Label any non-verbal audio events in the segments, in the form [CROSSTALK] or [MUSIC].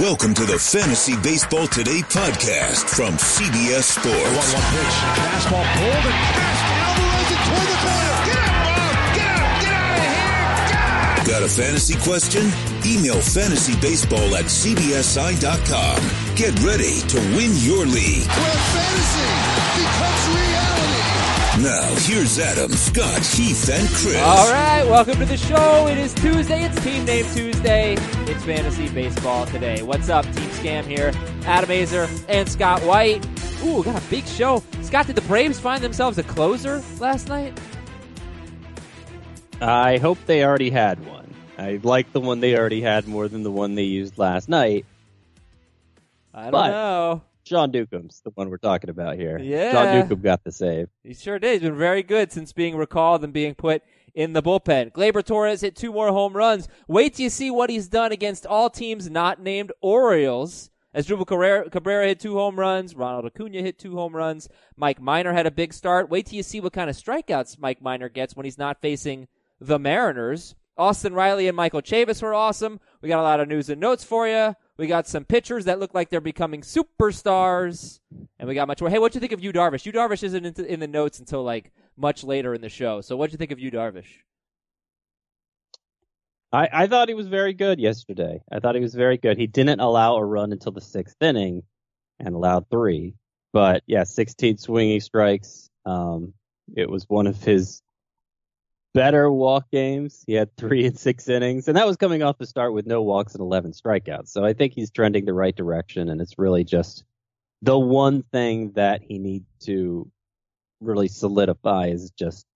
Welcome to the Fantasy Baseball Today podcast from CBS Sports. 1 1 pitch. Fastball pulled and passed. Alvarez it toward the corner. Get out, Bob! Get out! Get out of here! God! Got a fantasy question? Email fantasybaseball at cbsi.com. Get ready to win your league. Where fantasy becomes reality. Now, here's Adam, Scott, Heath, and Chris. All right, welcome to the show. It is Tuesday. It's Team Name Tuesday. It's Fantasy Baseball today. What's up, Team Scam here? Adam Aizer and Scott White. Ooh, got a big show. Scott, did the Braves find themselves a closer last night? I hope they already had one. I like the one they already had more than the one they used last night. I don't But- know. Sean Newcomb's the one we're talking about here. Yeah. Sean Newcomb got the save. He sure did. He's been very good since being recalled and being put in the bullpen. Gleyber Torres hit two more home runs. Wait till you see what he's done against all teams not named Orioles. Asdrubal Cabrera, Cabrera hit two home runs, Ronald Acuna hit two home runs, Mike Minor had a big start. Wait till you see what kind of strikeouts Mike Minor gets when he's not facing the Mariners. Austin Riley and Michael Chavis were awesome. We got a lot of news and notes for you. We got some pitchers that look like they're becoming superstars, and we got much more. Hey, what'd you think of Yu Darvish? Yu Darvish isn't in, the notes until like much later in the show. So what'd you think of Yu Darvish? I, I thought he was very good yesterday. I thought he was very good. He didn't allow a run until the sixth inning and allowed three. But yeah, 16 swinging strikes. Um, it was one of his better walk games. He had three and six innings, and that was coming off the start with no walks and 11 strikeouts. So I think he's trending the right direction, and it's really just the one thing that he needs to really solidify is just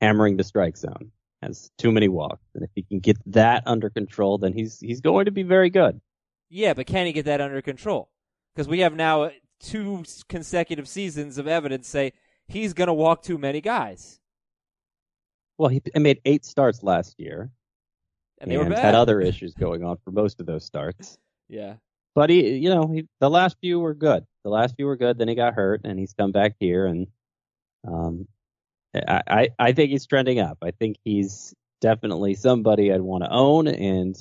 hammering the strike zone. Has too many walks, and if he can get that under control, then he's he's going to be very good. Yeah, but can he get that under control? Because we have now two consecutive seasons of evidence say he's going to walk too many guys, Well, he, made eight starts last year, and they were bad. had other [LAUGHS] issues going on for most of those starts. Yeah. But he, you know, he, the last few were good. The last few were good. Then he got hurt, and he's come back here, and um, I, I, I think he's trending up. I think he's definitely somebody I'd want to own, and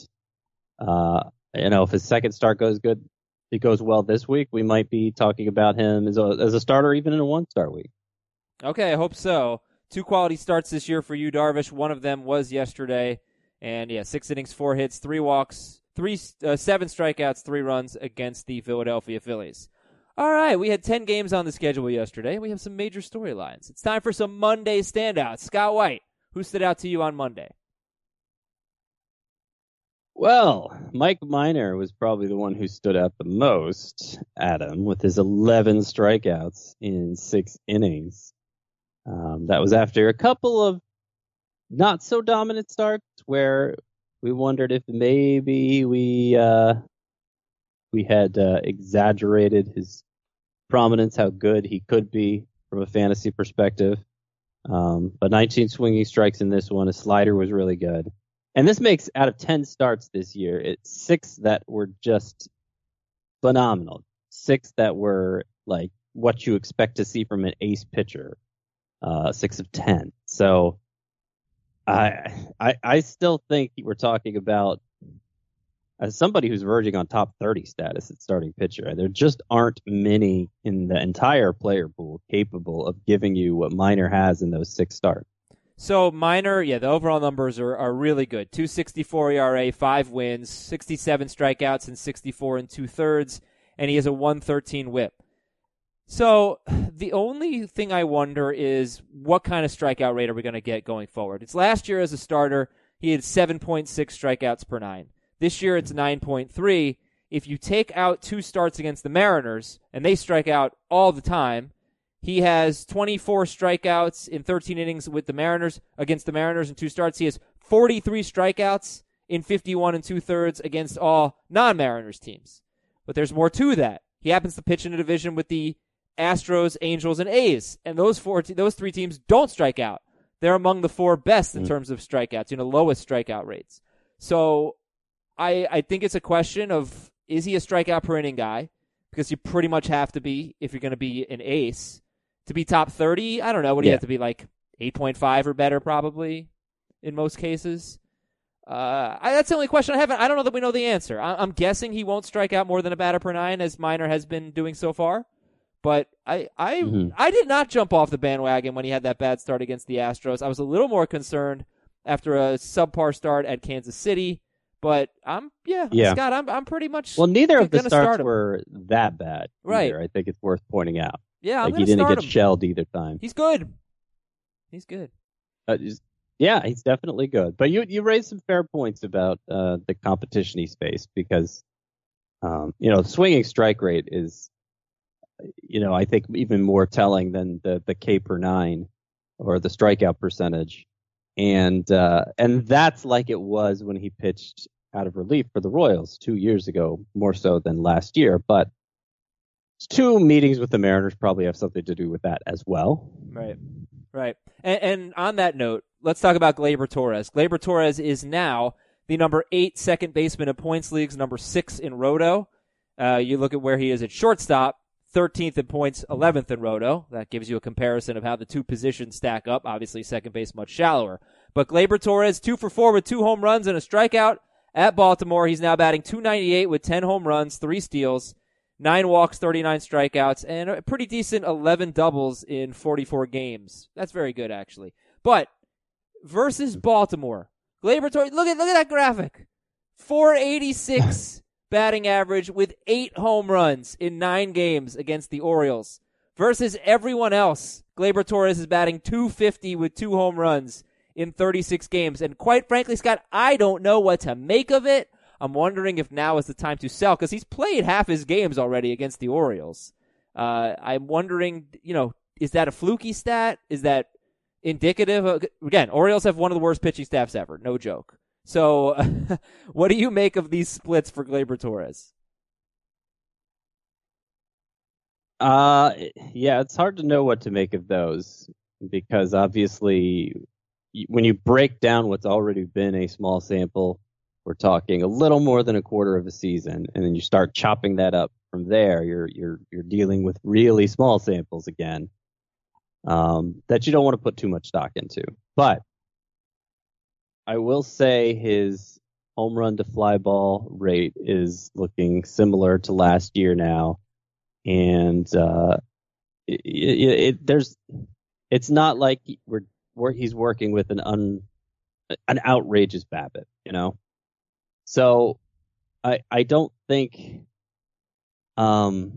uh, you know, if his second start goes good, it goes well this week, we might be talking about him as a as a starter even in a one star week. Okay, I hope so. Two quality starts this year for Yu, Darvish. One of them was yesterday, and yeah, six innings, four hits, three walks, three uh, seven strikeouts, three runs against the Philadelphia Phillies. All right, we had ten games on the schedule yesterday. We have some major storylines. It's time for some Monday standouts. Scott White, who stood out to you on Monday? Well, Mike Minor was probably the one who stood out the most, Adam, with his 11 strikeouts in six innings. Um, that was after a couple of not so dominant starts where we wondered if maybe we uh, we had uh, exaggerated his prominence, how good he could be from a fantasy perspective. Um, but 19 swinging strikes in this one. His slider was really good. And this makes out of 10 starts this year, it's six that were just phenomenal. Six that were like what you expect to see from an ace pitcher. Uh, six of 10. So I, I, I still think we're talking about as somebody who's verging on top 30 status at starting pitcher. There just aren't many in the entire player pool capable of giving you what Minor has in those six starts. So Minor, yeah, the overall numbers are, are really good. 264 ERA, five wins, 67 strikeouts, and 64 and two thirds, and he has a 113 whip. So the only thing I wonder is what kind of strikeout rate are we going to get going forward? It's last year as a starter, he had 7.6 strikeouts per nine. This year it's 9.3. If you take out two starts against the Mariners, and they strike out all the time, he has 24 strikeouts in 13 innings with the Mariners against the Mariners in two starts. He has 43 strikeouts in 51 and two thirds against all non-Mariners teams. But there's more to that. He happens to pitch in a division with the Astros, Angels, and A's, and those four, te- those three teams don't strike out. They're among the four best in Mm. terms of strikeouts, you know, lowest strikeout rates. So, I I think it's a question of is he a strikeout per inning guy? Because you pretty much have to be if you're going to be an ace to be top 30. I don't know. What do you have to be like 8.5 or better, probably in most cases. Uh, I, that's the only question I have. I don't know that we know the answer. I, am guessing he won't strike out more than a batter per nine, as Minor has been doing so far. But I, I, mm-hmm. I did not jump off the bandwagon when he had that bad start against the Astros. I was a little more concerned after a subpar start at Kansas City. But I'm, yeah, yeah. Scott, I'm, I'm pretty much. Well, neither of the starts were that bad. Right. I think it's worth pointing out. Yeah, I'm like he didn't get him. shelled either time. He's good. He's good. Uh, yeah, he's definitely good. But you you raised some fair points about uh, the competition he's faced because, um, you know, swinging strike rate is, you know, I think even more telling than the the K per nine or the strikeout percentage, and uh, and that's like it was when he pitched out of relief for the Royals two years ago, more so than last year. But two meetings with the Mariners probably have something to do with that as well. Right, right. And, and on that note, let's talk about Gleyber Torres. Gleyber Torres is now the number eight second baseman in points leagues, number six in Roto. Uh, you look at where he is at shortstop, 13th in points, 11th in Roto. That gives you a comparison of how the two positions stack up. Obviously, second base much shallower. But Gleyber Torres, two for four with two home runs and a strikeout at Baltimore. He's now batting 298 with 10 home runs, three steals nine walks, 39 strikeouts, and a pretty decent 11 doubles in 44 games. That's very good, actually. But versus Baltimore, Gleyber Torres, look at look at that graphic. 486 batting average with eight home runs in nine games against the Orioles. Versus everyone else, Gleyber Torres is batting 250 with two home runs in 36 games. And quite frankly, Scott, I don't know what to make of it. I'm wondering if now is the time to sell because he's played half his games already against the Orioles. Uh, I'm wondering, you know, is that a fluky stat? Is that indicative? Of, again, Orioles have one of the worst pitching staffs ever. No joke. So, [LAUGHS] what do you make of these splits for Gleyber Torres? Uh, yeah, it's hard to know what to make of those because obviously, when you break down what's already been a small sample, we're talking a little more than a quarter of a season, and then you start chopping that up from there. You're you're you're dealing with really small samples again um, that you don't want to put too much stock into. But I will say his home run to fly ball rate is looking similar to last year now, and uh, it, it, it, there's it's not like we're, we're he's working with an un an outrageous BABIP, you know. So I I don't think um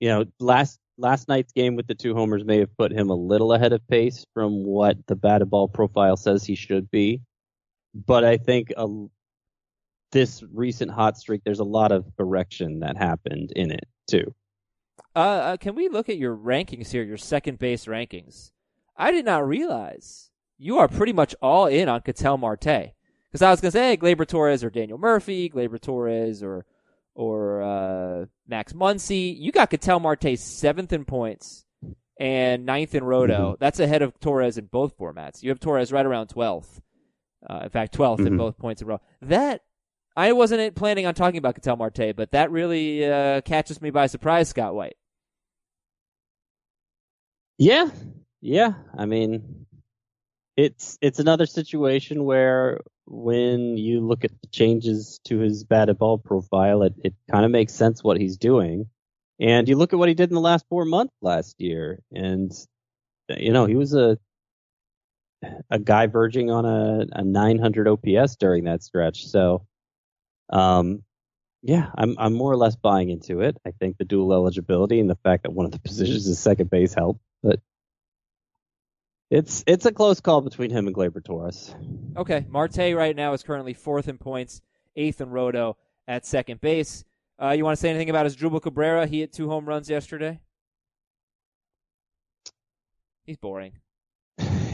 you know last last night's game with the two homers may have put him a little ahead of pace from what the batted ball profile says he should be. But I think a, this recent hot streak, there's a lot of correction that happened in it too. Uh, uh, can we look at your rankings here, your second base rankings? I did not realize you are pretty much all in on Ketel Marte. Because I was gonna say hey, Gleyber Torres or Daniel Murphy, Gleyber Torres or or uh, Max Muncy. You got Ketel Marte seventh in points and ninth in Roto. Mm-hmm. That's ahead of Torres in both formats. You have Torres right around twelfth. Uh, in fact, 12th mm-hmm. in both points in row. That I wasn't planning on talking about Ketel Marte, but that really uh, catches me by surprise, Scott White. Yeah, yeah. I mean, it's it's another situation where when you look at the changes to his batted ball profile, it, it kind of makes sense what he's doing. And you look at what he did in the last four months last year, and you know he was a a guy verging on a, a 900 OPS during that stretch. So, um, yeah, I'm I'm more or less buying into it. I think the dual eligibility and the fact that one of the [LAUGHS] positions is second base help, but it's it's a close call between him and Gleyber Torres. Okay, Marte right now is currently fourth in points, eighth in Roto at second base. Uh, you want to say anything about Asdrubal Cabrera? He hit two home runs yesterday. He's boring.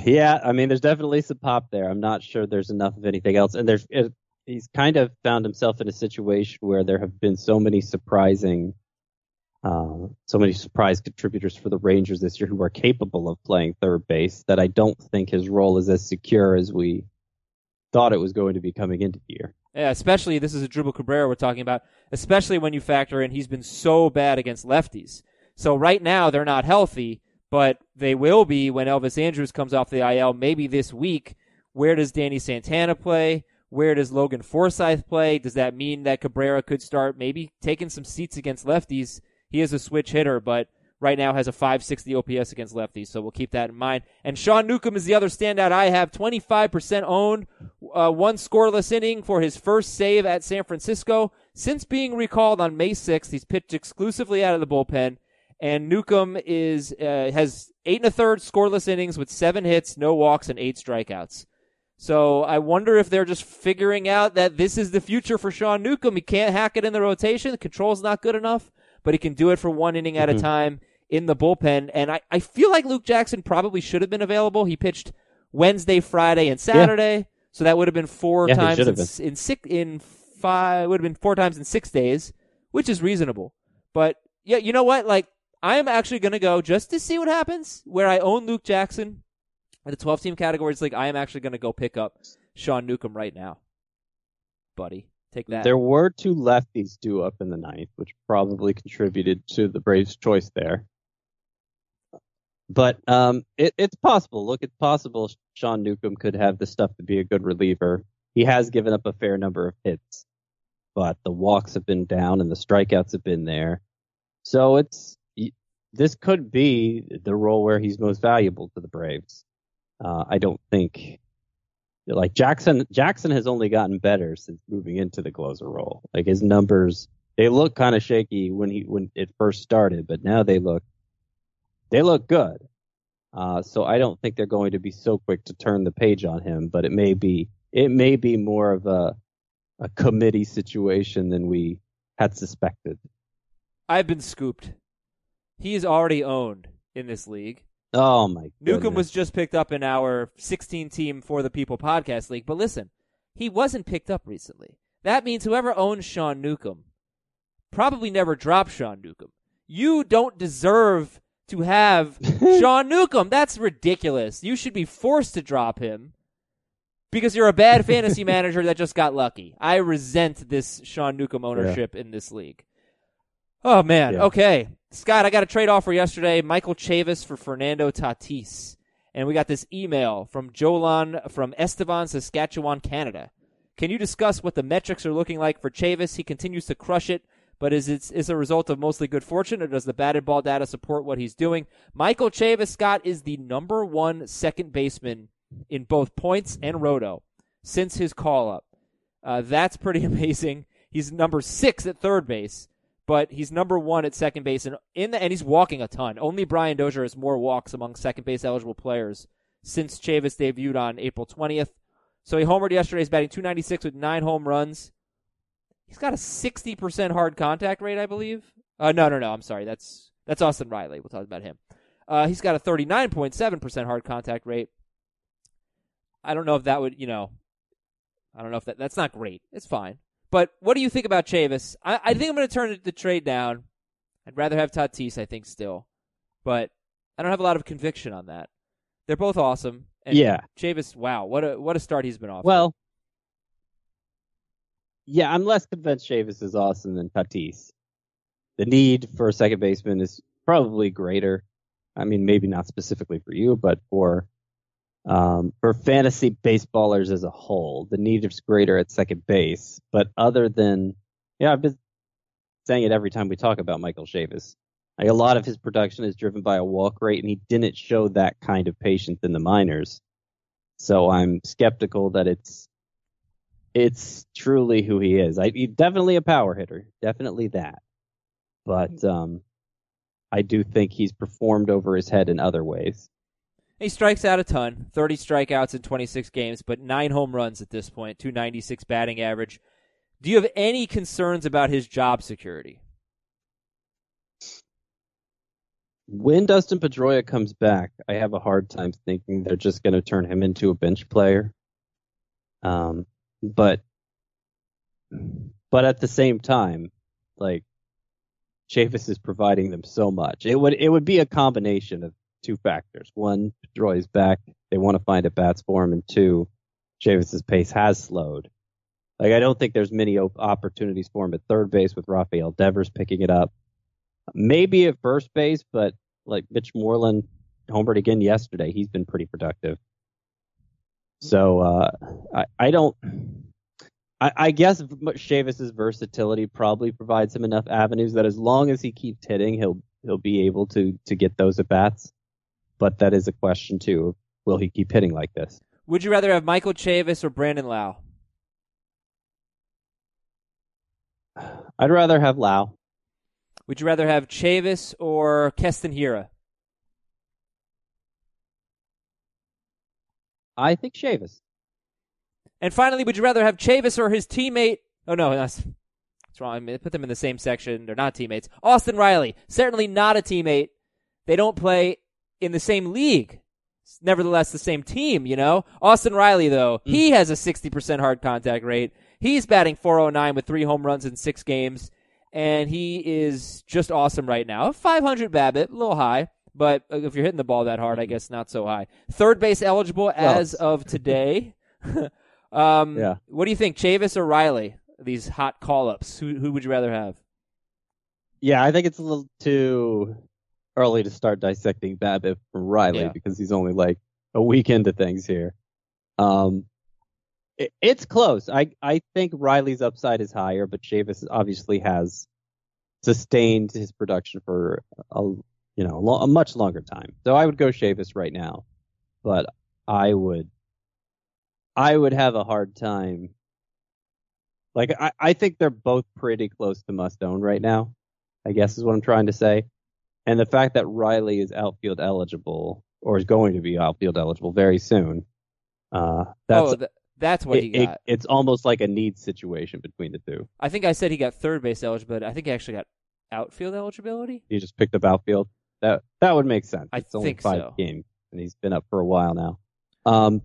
Yeah, I mean, there's definitely some pop there. I'm not sure there's enough of anything else, and there's it, he's kind of found himself in a situation where there have been so many surprising uh, so many surprise contributors for the Rangers this year who are capable of playing third base that I don't think his role is as secure as we thought it was going to be coming into the year. Yeah, especially this is Asdrubal Cabrera we're talking about, especially when you factor in he's been so bad against lefties. So right now they're not healthy, but they will be when Elvis Andrus comes off the IL maybe this week. Where does Danny Santana play? Where does Logan Forsythe play? Does that mean that Cabrera could start maybe taking some seats against lefties? He is a switch hitter, but right now has a 560 OPS against lefties, so we'll keep that in mind. And Sean Newcomb is the other standout I have, 25% owned, uh, one scoreless inning for his first save at San Francisco. Since being recalled on May 6th, he's pitched exclusively out of the bullpen, and Newcomb is uh, has eight and a third scoreless innings with seven hits, no walks, and eight strikeouts. So I wonder if they're just figuring out that this is the future for Sean Newcomb. He can't hack it in the rotation. The control's not good enough but he can do it for one inning at mm-hmm. a time in the bullpen. And I, I feel like Luke Jackson probably should have been available. He pitched Wednesday, Friday, and Saturday, yeah. so that would have been four yeah, times in, been. in six in five. Would have been four times in six days, which is reasonable. But yeah, you know what? Like I am actually going to go just to see what happens. Where I own Luke Jackson in the 12 team categories league, I am actually going to go pick up Sean Newcomb right now, buddy. Take that. There were two lefties due up in the ninth, which probably contributed to the Braves' choice there. But um, it, it's possible. Look, it's possible Sean Newcomb could have the stuff to be a good reliever. He has given up a fair number of hits, but the walks have been down and the strikeouts have been there. So it's this could be the role where he's most valuable to the Braves. Uh, I don't think like Jackson Jackson has only gotten better since moving into the closer role. Like his numbers, they look kind of shaky when he when it first started, but now they look they look good. Uh, so I don't think they're going to be so quick to turn the page on him, but it may be it may be more of a a committee situation than we had suspected. I've been scooped. He is already owned in this league. Oh my! Goodness. Newcomb was just picked up in our 16 team for the People podcast league, but listen, he wasn't picked up recently. That means whoever owns Sean Newcomb probably never dropped Sean Newcomb. You don't deserve to have [LAUGHS] Sean Newcomb. That's ridiculous. You should be forced to drop him because you're a bad fantasy [LAUGHS] manager that just got lucky. I resent this Sean Newcomb ownership yeah. in this league. Oh man. Yeah. Okay. Scott, I got a trade offer yesterday. Michael Chavis for Fernando Tatis. And we got this email from Jolan from Estevan, Saskatchewan, Canada. Can you discuss what the metrics are looking like for Chavis? He continues to crush it, but is it is a result of mostly good fortune, or does the batted ball data support what he's doing? Michael Chavis, Scott, is the number one second baseman in both points and roto since his call up. Uh, that's pretty [LAUGHS] amazing. He's number six at third base but he's number one at second base, and in the and he's walking a ton. Only Brian Dozier has more walks among second base eligible players since Chavis debuted on April 20th. So he homered yesterday. He's batting 296 with nine home runs. He's got a 60% hard contact rate, I believe. Uh, no, no, no. I'm sorry. That's that's Austin Riley. We'll talk about him. Uh, he's got a 39.7% hard contact rate. I don't know if that would, you know, I don't know if that that's not great. It's fine. But what do you think about Chavis? I, I think I'm going to turn the trade down. I'd rather have Tatis, I think, still. But I don't have a lot of conviction on that. They're both awesome. And yeah. Chavis, wow, what a what a start he's been off. Well, yeah, I'm less convinced Chavis is awesome than Tatis. The need for a second baseman is probably greater. I mean, maybe not specifically for you, but for um, for fantasy baseballers as a whole, the need is greater at second base. But other than, yeah, I've been saying it every time we talk about Michael Chavis. Like a lot of his production is driven by a walk rate, and he didn't show that kind of patience in the minors. So I'm skeptical that it's it's truly who he is. I, he's definitely a power hitter, definitely that. But um, I do think he's performed over his head in other ways. He strikes out a ton, 30 strikeouts in 26 games, but nine home runs at this point, 296 batting average. Do you have any concerns about his job security? When Dustin Pedroia comes back, I have a hard time thinking they're just going to turn him into a bench player. Um, but, but at the same time, like Chavis is providing them so much. It would it would be a combination of two factors. One, Pedroia's back. They want to find a bats for him. And two, Chavis's pace has slowed. Like, I don't think there's many opportunities for him at third base with Rafael Devers picking it up. Maybe at first base, but like Mitch Moreland homered again yesterday. He's been pretty productive. So, uh, I, I don't, I, I guess Chavis's versatility probably provides him enough avenues that as long as he keeps hitting, he'll he'll be able to to get those at bats. But that is a question too. Will he keep hitting like this? Would you rather have Michael Chavis or Brandon Lowe? I'd rather have Lowe. Would you rather have Chavis or Keston Hiura? I think Chavis. And finally, would you rather have Chavis or his teammate? Oh no, that's, that's wrong. I mean, put them in the same section. They're not teammates. Austin Riley, certainly not a teammate. They don't play in the same league. Nevertheless, the same team. You know, Austin Riley though, mm. he has a sixty percent hard contact rate. He's batting 409 with three home runs in six games, and he is just awesome right now. 500 BABIP, a little high, but if you're hitting the ball that hard, I guess not so high. Third base eligible as of today. [LAUGHS] um, yeah. What do you think, Chavis or Riley? These hot call ups. Who who would you rather have? Yeah, I think it's a little too early to start dissecting BABIP from Riley yeah. because he's only like a week into things here. Um, it, it's close. I I think Riley's upside is higher, but Chavis obviously has sustained his production for a you know a, lo- a much longer time. So I would go Chavis right now, but I would I would have a hard time. Like I, I think they're both pretty close to must own right now. I guess is what I'm trying to say. And the fact that Riley is outfield eligible or is going to be outfield eligible very soon. Uh, that's oh, th- that's what it, he got. It, it's almost like a need situation between the two. I think I said he got third base eligible, but I think he actually got outfield eligibility. He just picked up outfield. That that would make sense. I it's only think five so. games, and he's been up for a while now. Um,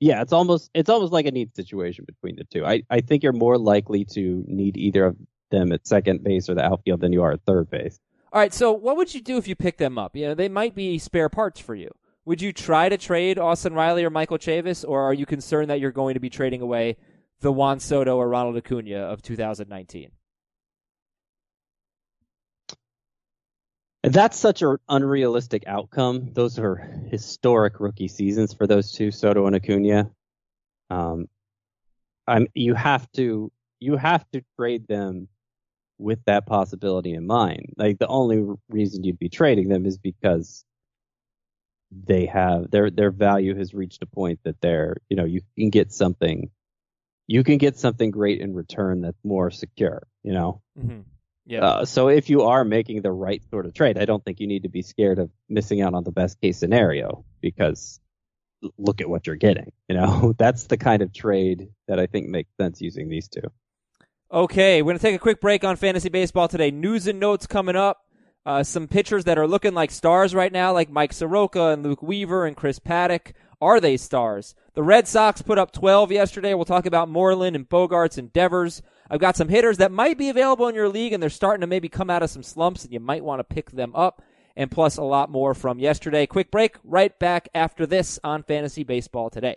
yeah, it's almost it's almost like a need situation between the two. I, I think you're more likely to need either of them at second base or the outfield than you are at third base. All right, so what would you do if you pick them up? You know, they might be spare parts for you. Would you try to trade Austin Riley or Michael Chavis, or are you concerned that you're going to be trading away the Juan Soto or Ronald Acuna of 2019? That's such an unrealistic outcome. Those are historic rookie seasons for those two, Soto and Acuna. Um, I'm, you have to you have to trade them with that possibility in mind. Like the only reason you'd be trading them is because they have their their value has reached a point that they're you know you can get something you can get something great in return that's more secure. You know. Mm-hmm. Yeah. Uh, so if you are making the right sort of trade, I don't think you need to be scared of missing out on the best case scenario because look at what you're getting. You know, [LAUGHS] that's the kind of trade that I think makes sense using these two. Okay, we're going to take a quick break on fantasy baseball today. News and notes coming up. Uh, some pitchers that are looking like stars right now, like Mike Soroka and Luke Weaver and Chris Paddack. Are they stars? The Red Sox put up 12 yesterday. We'll talk about Moreland and Bogaerts and Devers. I've got some hitters that might be available in your league and they're starting to maybe come out of some slumps and you might want to pick them up. And plus a lot more from yesterday. Quick break, right back after this on Fantasy Baseball today.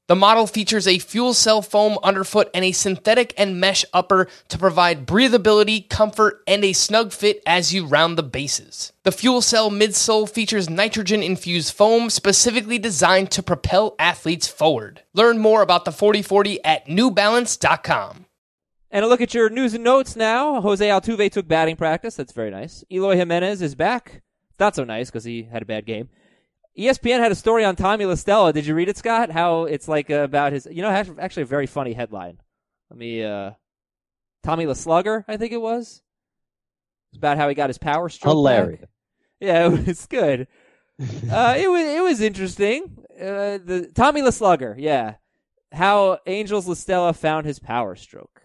The model features a fuel cell foam underfoot and a synthetic and mesh upper to provide breathability, comfort, and a snug fit as you round the bases. The fuel cell midsole features nitrogen infused foam specifically designed to propel athletes forward. Learn more about the 4040 at newbalance.com. And a look at your news and notes now. Jose Altuve took batting practice. That's very nice. Eloy Jimenez is back. Not so nice because he had a bad game. ESPN had a story on Tommy La Stella. Did you read it, Scott? How it's like uh, about his, you know, actually a very funny headline. Let me, uh, Tommy La Slugger, I think it was. It's about how he got his power stroke. Hilarious. Back. Yeah, [LAUGHS] it was good. uh, it was it was interesting. Uh, the Tommy La Slugger, yeah, how Angels La Stella found his power stroke.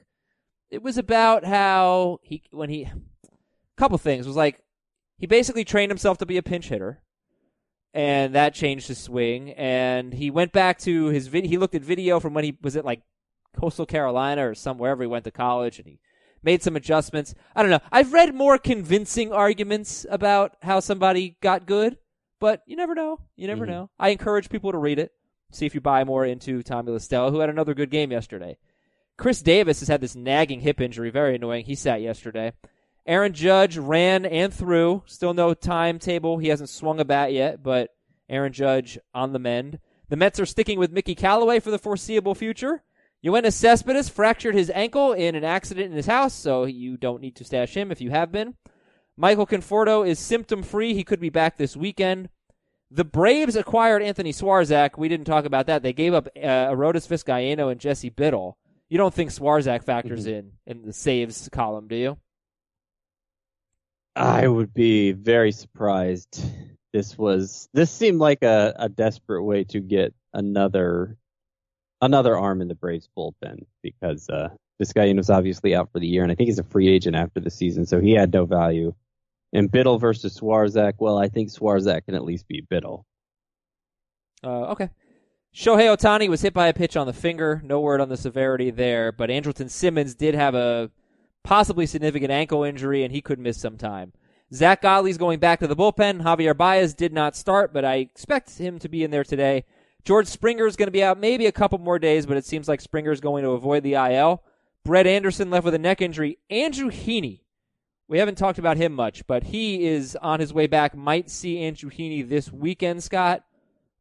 It was about how he when he, a couple things was like he basically trained himself to be a pinch hitter and that changed his swing. And he went back to his video. He looked at video from when he was at like Coastal Carolina or somewhere wherever he went to college, and he made some adjustments. I don't know. I've read more convincing arguments about how somebody got good, but you never know. You never mm-hmm. know. I encourage people to read it. see if you buy more into Tommy La Stella, who had another good game yesterday. Chris Davis has had this nagging hip injury, very annoying. He sat yesterday. Aaron Judge ran and threw. Still no timetable. He hasn't swung a bat yet, but Aaron Judge on the mend. The Mets are sticking with Mickey Callaway for the foreseeable future. Yoenis Cespedes fractured his ankle in an accident in his house, so you don't need to stash him if you have been. Michael Conforto is symptom free. He could be back this weekend. The Braves acquired Anthony Swarzak. We didn't talk about that. They gave up uh, Vizcaino and Jesse Biddle. You don't think Swarzak factors mm-hmm. in in the saves column, do you? I would be very surprised. This was this seemed like a, a desperate way to get another another arm in the Braves bullpen because uh, this guy was obviously out for the year, and I think he's a free agent after the season, so he had no value. And Biddle versus Swarzak, well, I think Swarzak can at least be Biddle. Uh, okay. Shohei Ohtani was hit by a pitch on the finger. No word on the severity there, but Andrelton Simmons did have a possibly significant ankle injury, and he could miss some time. Zack Godley's going back to the bullpen. Javier Baez did not start, but I expect him to be in there today. George Springer is going to be out maybe a couple more days, but it seems like Springer is going to avoid the IL. Brett Anderson left with a neck injury. Andrew Heaney, we haven't talked about him much, but he is on his way back. Might see Andrew Heaney this weekend, Scott.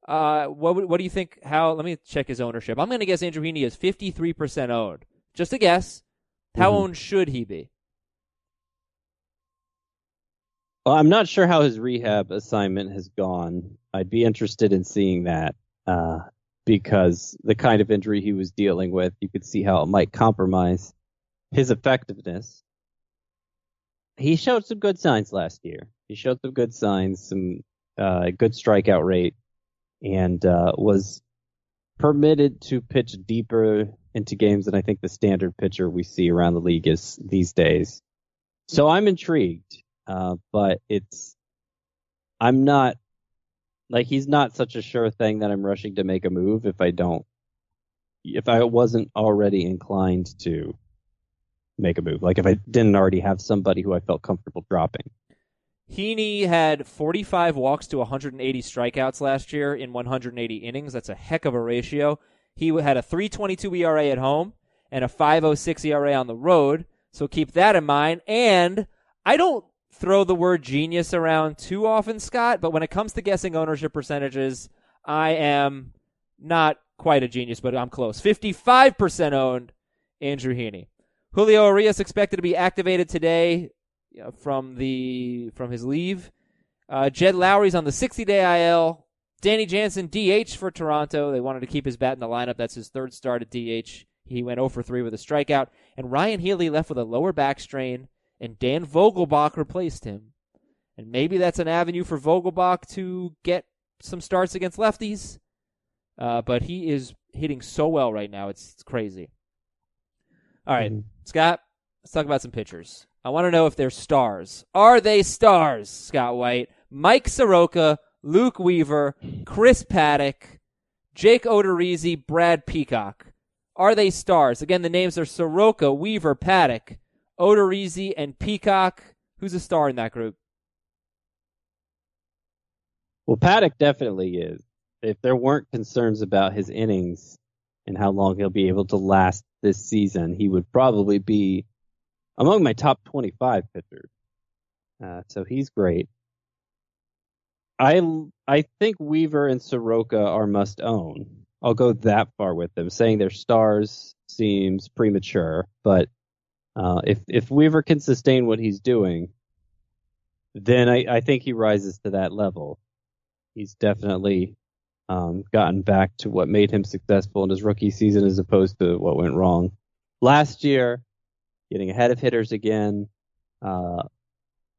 Uh, what what do you think? How? Let me check his ownership. I'm going to guess Andrew Heaney is 53% owned. Just a guess. How mm-hmm. owned should he be? Well, I'm not sure how his rehab assignment has gone. I'd be interested in seeing that uh, because the kind of injury he was dealing with, you could see how it might compromise his effectiveness. He showed some good signs last year. He showed some good signs, some uh, good strikeout rate, and uh, was permitted to pitch deeper into games than I think the standard pitcher we see around the league is these days. So I'm intrigued, uh, but it's I'm not like he's not such a sure thing that I'm rushing to make a move if I don't if I wasn't already inclined to make a move. Like if I didn't already have somebody who I felt comfortable dropping. Heaney had 45 walks to 180 strikeouts last year in 180 innings. That's a heck of a ratio. He had a 322 ERA at home and a 506 ERA on the road. So keep that in mind. And I don't throw the word genius around too often, Scott, but when it comes to guessing ownership percentages, I am not quite a genius, but I'm close. 55% owned Andrew Heaney. Julio Urias expected to be activated today from the from his leave. Uh, Jed Lowrie's on the 60-day IL. Danny Jansen DH for Toronto. They wanted to keep his bat in the lineup. That's his third start at DH. He went 0 for 3 with a strikeout. And Ryan Healy left with a lower back strain and Dan Vogelbach replaced him. And maybe that's an avenue for Vogelbach to get some starts against lefties. Uh, but he is hitting so well right now. It's, it's crazy. All right, mm-hmm. Scott, let's talk about some pitchers. I want to know if they're stars. Are they stars, Scott White? Mike Soroka, Luke Weaver, Chris Paddack, Jake Odorizzi, Brad Peacock. Are they stars? Again, the names are Soroka, Weaver, Paddack, Odorizzi, and Peacock. Who's a star in that group? Well, Paddack definitely is. If there weren't concerns about his innings and how long he'll be able to last this season, he would probably be among my top 25 pitchers. Uh, so he's great. I I think Weaver and Soroka are must own. I'll go that far with them. Saying they're stars seems premature, but uh, if if Weaver can sustain what he's doing, then I, I think he rises to that level. He's definitely um, gotten back to what made him successful in his rookie season as opposed to what went wrong last year. Getting ahead of hitters again, uh,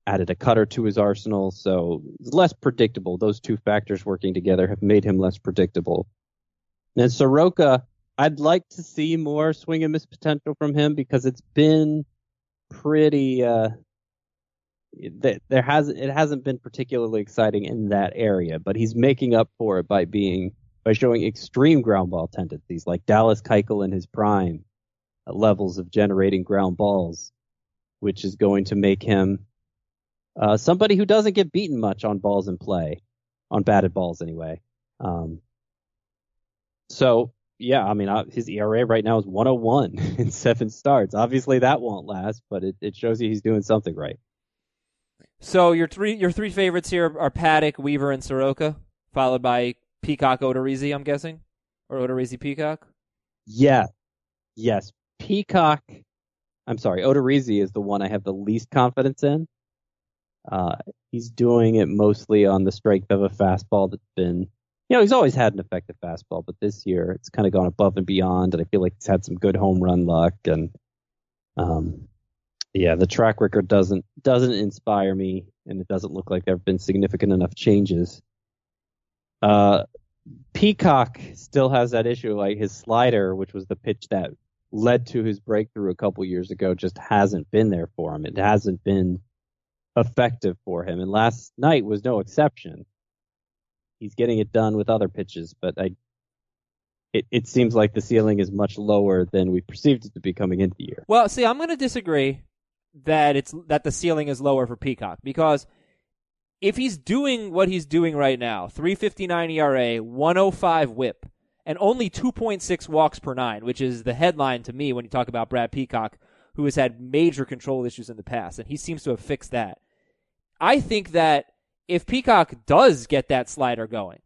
added a cutter to his arsenal, so less predictable. Those two factors working together have made him less predictable. And Soroka, I'd like to see more swing and miss potential from him because it's been pretty. Uh, there has it hasn't been particularly exciting in that area, but he's making up for it by being by showing extreme ground ball tendencies, like Dallas Keuchel in his prime uh, levels of generating ground balls, which is going to make him uh, somebody who doesn't get beaten much on balls in play, on batted balls anyway. Um, So yeah, I mean, uh, his ERA right now is 101 [LAUGHS] in seven starts. Obviously, that won't last, but it, it shows you he's doing something right. So your three your three favorites here are Paddack, Weaver, and Soroka, followed by Peacock Odorizzi, I'm guessing, or Odorizzi Peacock. Yeah, yes, Peacock. I'm sorry, Odorizzi is the one I have the least confidence in. Uh, he's doing it mostly on the strength of a fastball that's been you know, he's always had an effective fastball, but this year it's kind of gone above and beyond, and I feel like he's had some good home run luck, and um, yeah, the track record doesn't doesn't inspire me, and it doesn't look like there have been significant enough changes. Uh, Peacock still has that issue, like his slider, which was the pitch that led to his breakthrough a couple years ago, just hasn't been there for him. It hasn't been effective for him, and last night was no exception he's getting it done with other pitches, but I it, it seems like the ceiling is much lower than we perceived it to be coming into the year. Well, see, I'm going to disagree that it's that the ceiling is lower for Peacock because if he's doing what he's doing right now, 359 ERA, 105 whip, and only 2.6 walks per nine, which is the headline to me when you talk about Brad Peacock, who has had major control issues in the past, and he seems to have fixed that. I think that if Peacock does get that slider going,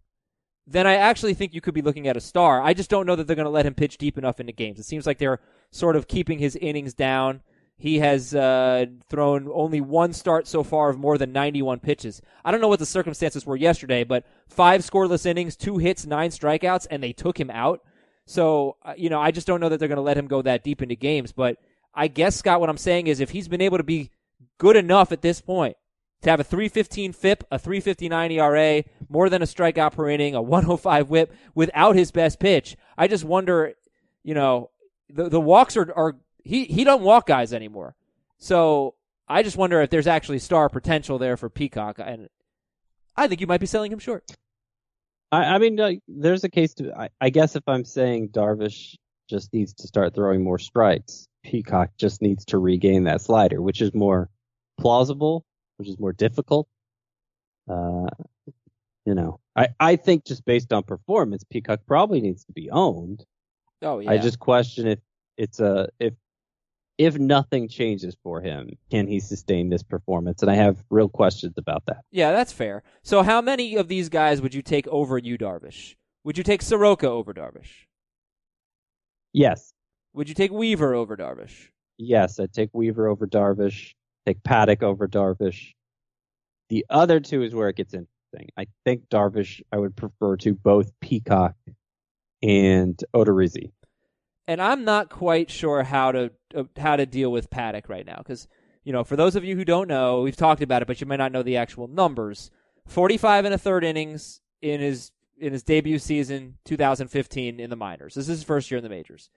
then I actually think you could be looking at a star. I just don't know that they're going to let him pitch deep enough into games. It seems like they're sort of keeping his innings down. He has uh, thrown only one start so far of more than 91 pitches. I don't know what the circumstances were yesterday, but five scoreless innings, two hits, nine strikeouts, and they took him out. So, uh, you know, I just don't know that they're going to let him go that deep into games. But I guess, Scott, what I'm saying is if he's been able to be good enough at this point to have a 315 FIP, a 359 ERA, more than a strikeout per inning, a 105 whip without his best pitch. I just wonder, you know, the the walks are, are he he doesn't walk guys anymore. So I just wonder if there's actually star potential there for Peacock, and I think you might be selling him short. I, I mean, uh, there's a case to. I, I guess if I'm saying Darvish just needs to start throwing more strikes, Peacock just needs to regain that slider, which is more plausible which is more difficult. Uh, you know, I, I think just based on performance, Peacock probably needs to be owned. Oh yeah. I just question if it's a if if nothing changes for him, can he sustain this performance? And I have real questions about that. Yeah, that's fair. So how many of these guys would Yu take over you, Darvish? Would you take Soroka over Darvish? Yes. Would you take Weaver over Darvish? Yes, I'd take Weaver over Darvish take Paddack over Darvish. The other two is where it gets interesting. I think Darvish I would prefer to both Peacock and Odorizzi. And I'm not quite sure how to uh, how to deal with Paddack right now because you know for those of you who don't know, we've talked about it, but you may not know the actual numbers. 45 and a third innings in his in his debut season 2015 in the minors. This is his first year in the majors.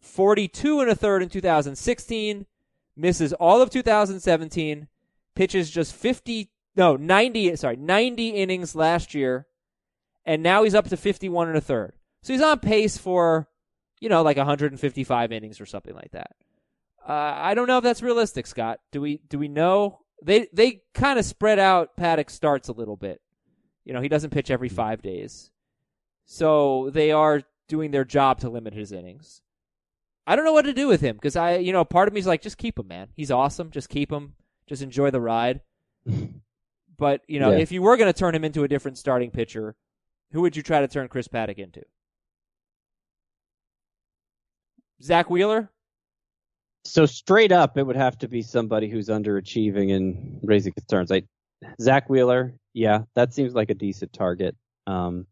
42 and a third in 2016 misses all of 2017, pitches just 50, no, 90, sorry, 90 innings last year, and now he's up to 51 and a third. So he's on pace for, you know, like 155 innings or something like that. Uh, I don't know if that's realistic, Scott. Do we do we know they they kind of spread out Paddack starts a little bit. You know, he doesn't pitch every five days, so they are doing their job to limit his innings. I don't know what to do with him because I, you know, part of me is like, just keep him, man. He's awesome. Just keep him. Just enjoy the ride. [LAUGHS] but you know, yeah. if you were going to turn him into a different starting pitcher, who would you try to turn Chris Paddack into? Zack Wheeler. So straight up, it would have to be somebody who's underachieving and raising concerns. Like Zack Wheeler, yeah, that seems like a decent target. Um,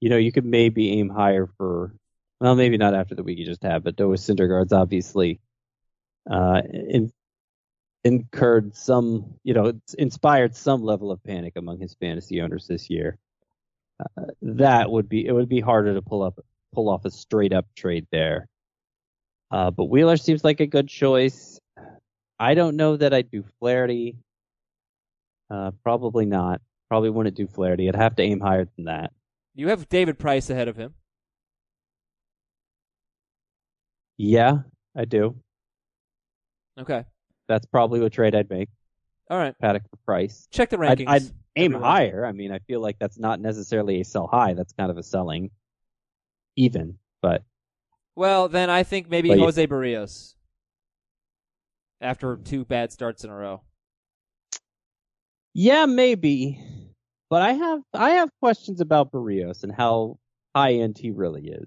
you know, you could maybe aim higher for well, maybe not after the week you just had, but Noah Syndergaard's obviously uh, in, incurred some, you know, inspired some level of panic among his fantasy owners this year. Uh, that would be it would be harder to pull up pull off a straight up trade there. Uh, but Wheeler seems like a good choice. I don't know that I'd do Flaherty. Uh, probably not. Probably wouldn't do Flaherty. I'd have to aim higher than that. You have David Price ahead of him. Yeah, I do. Okay. That's probably what trade I'd make. All right. Paddack for price. Check the rankings. I'd, I'd aim higher. I mean, I feel like that's not necessarily a sell high. That's kind of a selling. even. But Well, then I think maybe But Jose Berrios after two bad starts in a row. yeah, maybe. But I have I have questions about Berrios and how high end he really is.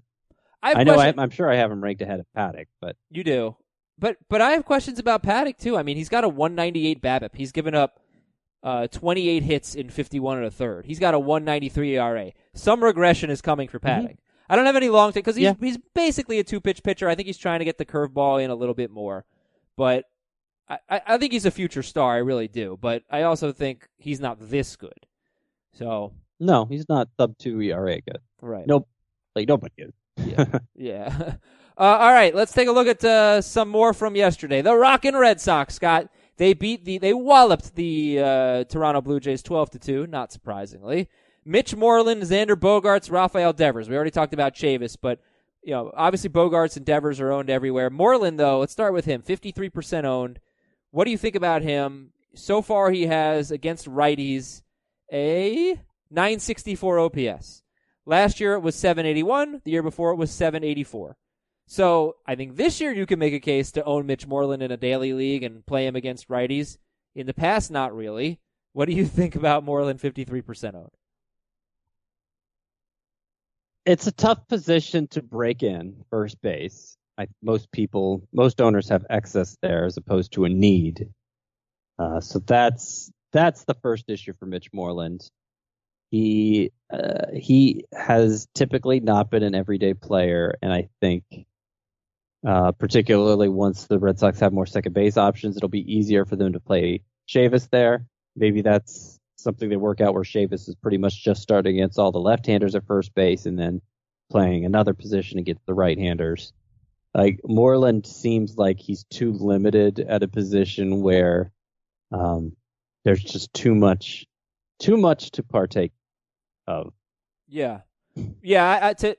I, I know I, I'm sure I have him ranked ahead of Paddack, but You do. But but I have questions about Paddack too. I mean, he's got a 198 BABIP. He's given up uh, 28 hits in 51 and a third. He's got a 193 ERA. Some regression is coming for Paddack. I don't have any long because he's Yeah. he's basically a two pitch pitcher. I think he's trying to get the curveball in a little bit more, but I, I I think he's a future star. I really do. But I also think he's not this good. So no, he's not sub two ERA good. right. Nope, like nobody is. Yeah. [LAUGHS] [LAUGHS] Uh, all right, let's take a look at uh, some more from yesterday. The Rockin' Red Sox, Scott. They beat the, they walloped the uh, Toronto Blue Jays twelve to two. Not surprisingly, Mitch Moreland, Xander Bogaerts, Rafael Devers. We already talked about Chavis, but you know, obviously Bogaerts and Devers are owned everywhere. Moreland, though, let's start with him. Fifty three percent owned. What do you think about him? So far, he has against righties a 964 OPS. Last year it was 781. The year before it was 784. So I think this year you can make a case to own Mitch Moreland in a daily league and play him against righties. In the past, not really. What do you [LAUGHS] think about Moreland 53% owned? it's a tough position to break in first base. I, most people, most owners have excess there as opposed to a need. Uh, so that's that's the first issue for Mitch Moreland. He uh, he has typically not been an everyday player, and I think, uh, particularly once the Red Sox have more second base options, it'll be easier for them to play Chavis there. Maybe that's something they work out where Chavis is pretty much just starting against all the left-handers at first base, and then playing another position against the right-handers. Like Moreland seems like he's too limited at a position where um, there's just too much, too much to partake of. Yeah, yeah. I, I, to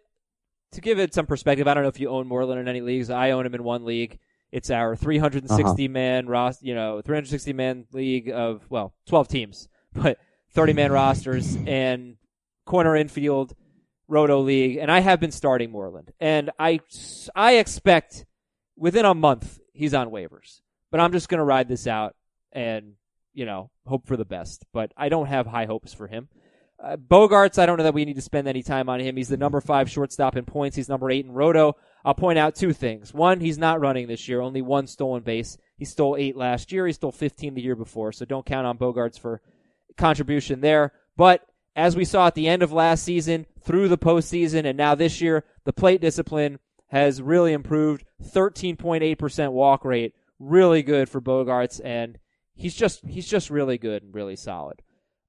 to give it some perspective, I don't know if you own Moreland in any leagues. I own him in one league. It's our uh-huh. 360 man roster, you know, 360 man league of well, 12 teams, [LAUGHS] but 30 man rosters and corner infield roto league, and I have been starting Moreland, and I I expect within a month he's on waivers, but I'm just gonna ride this out and you know hope for the best, but I don't have high hopes for him. Uh, Bogaerts, I don't know that we need to spend any time on him. He's the number five shortstop in points. He's number eight in roto. I'll point out two things. One, he's not running this year. Only one stolen base. He stole eight last year. He stole 15 the year before. So don't count on Bogaerts for contribution there. But as we saw at the end of last season, through the postseason, and now this year, the plate discipline has really improved. 13.8% walk rate. Really good for Bogaerts. And he's just, he's just really good and really solid.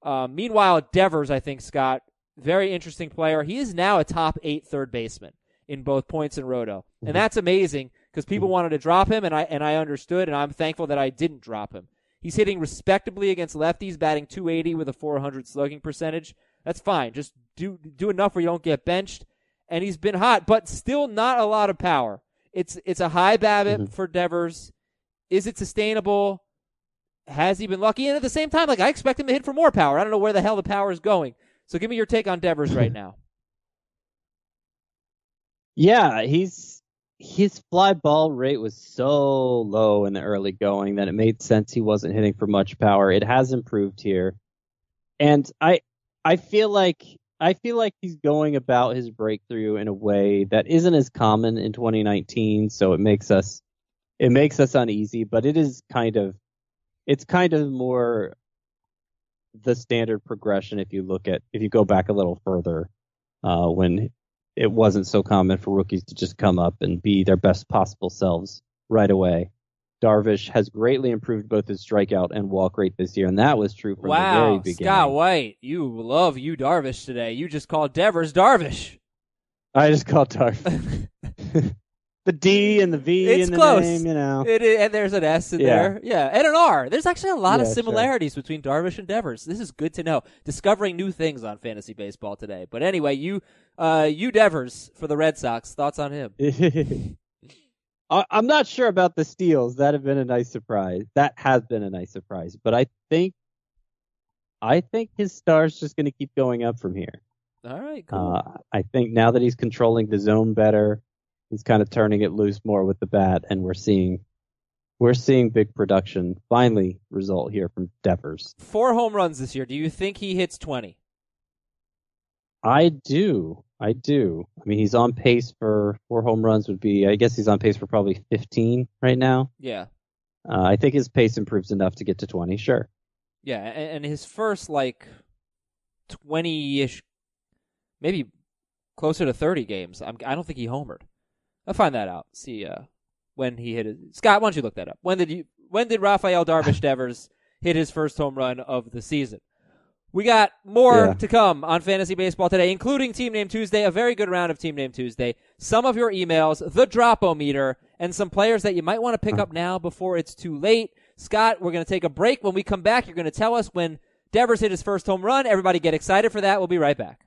Um, meanwhile, Devers, I think, Scott, very interesting player. He is now a top eight third baseman in both points and roto. And mm-hmm. that's amazing because people mm-hmm. wanted to drop him and I, and I understood and I'm thankful that I didn't drop him. He's hitting respectably against lefties, batting 280 with a 400 slugging percentage. That's fine. Just do, do enough where you don't get benched. And he's been hot, but still not a lot of power. It's, it's a high BABIP mm-hmm. for Devers. Is it sustainable? Has he been lucky? And at the same time, like I expect him to hit for more power. I don't know where the hell the power is going. So give me your take on Devers right [LAUGHS] now. Yeah, he's his fly ball rate was so low in the early going that it made sense he wasn't hitting for much power. It has improved here. And I I feel like I feel like he's going about his breakthrough in a way that isn't as common in 2019, so it makes us it makes us uneasy, but it is kind of it's kind of more the standard progression if you look at if you go back a little further uh, when it wasn't so common for rookies to just come up and be their best possible selves right away. Darvish has greatly improved both his strikeout and walk rate this year, and that was true from the very wow, beginning. Scott White, you love Yu Darvish today. You just called Devers Darvish. I just called Darvish. [LAUGHS] the D and the V It's in the close. name, you know. It is, and there's an S in Yeah. there. Yeah, and an R. There's actually a lot of Yeah, sure. similarities between Darvish and Devers. This is good to know. Discovering new things on fantasy baseball today. But anyway, you, uh, you Devers for the Red Sox. Thoughts on him? [LAUGHS] I- I'm not sure about the steals. That have been a nice surprise. That has been a nice surprise. But I think, I think his star's just going to keep going up from here. All right, cool. Uh, I think now that he's controlling the zone better, he's kind of turning it loose more with the bat, and we're seeing we're seeing big production finally result here from Devers. Four home runs this year. Do you think he hits 20? I do. I do. I mean, he's on pace for four home runs would be. I guess he's on pace for probably 15 right now. Yeah. Uh, I think his pace improves enough to get to 20. Sure. Yeah, and, his first like 20-ish, maybe closer to 30 games. I'm, I don't think he homered. I'll find that out. See uh, when he hit it. Scott, why don't you look that up? When did you? When did Rafael Darvish [LAUGHS] Devers hit his first home run of the season? We got more Yeah. to come on Fantasy Baseball today, including Team Name Tuesday, a very good round of Team Name Tuesday, some of your emails, the Dropometer, and some players that you might want to pick up now before it's too late. Scott, we're going to take a break. When we come back, you're going to tell us when Devers hit his first home run. Everybody get excited for that. We'll be right back.